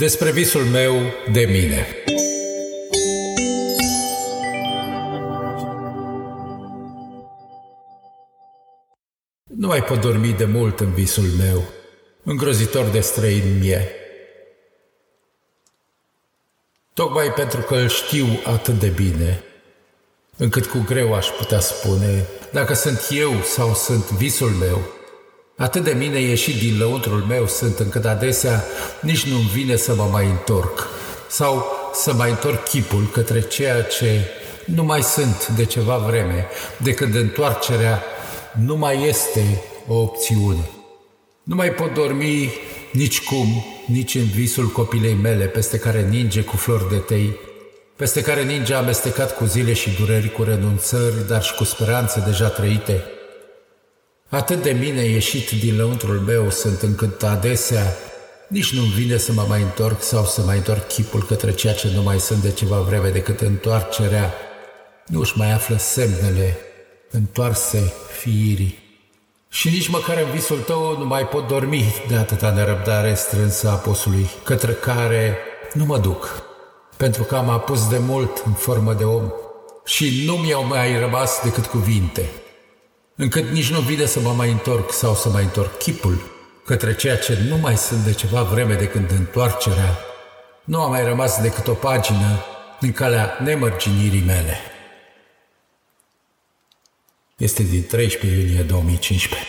Despre visul meu de mine. Nu mai pot dormi de mult în visul meu, îngrozitor de străin mie. Tocmai pentru că îl știu atât de bine, încât cu greu aș putea spune dacă sunt eu sau sunt visul meu. Atât de mine ieșit din lăuntrul meu sunt încât adesea nici nu-mi vine să mă mai întorc sau să mai întorc chipul către ceea ce nu mai sunt de ceva vreme, de când întoarcerea nu mai este o opțiune. Nu mai pot dormi nici cum, nici în visul copilei mele peste care ninge cu flori de tei, peste care ninge amestecat cu zile și dureri, cu renunțări, dar și cu speranțe deja trăite. Atât de mine ieșit din lăuntrul meu sunt încât adesea nici nu-mi vine să mă mai întorc sau să mai întorc chipul către ceea ce nu mai sunt de ceva vreme decât întoarcerea. Nu își mai află semnele întoarse fiirii. Și nici măcar în visul tău nu mai pot dormi de atâta nerăbdare strânsă a posului, către care nu mă duc, pentru că am apus de mult în formă de om și nu mi-au mai rămas decât cuvinte, încât nici nu vine să mă mai întorc sau să mai întorc chipul către ceea ce nu mai sunt de ceva vreme de când întoarcerea nu a mai rămas decât o pagină în calea nemărginirii mele. Este din 13 iulie 2015.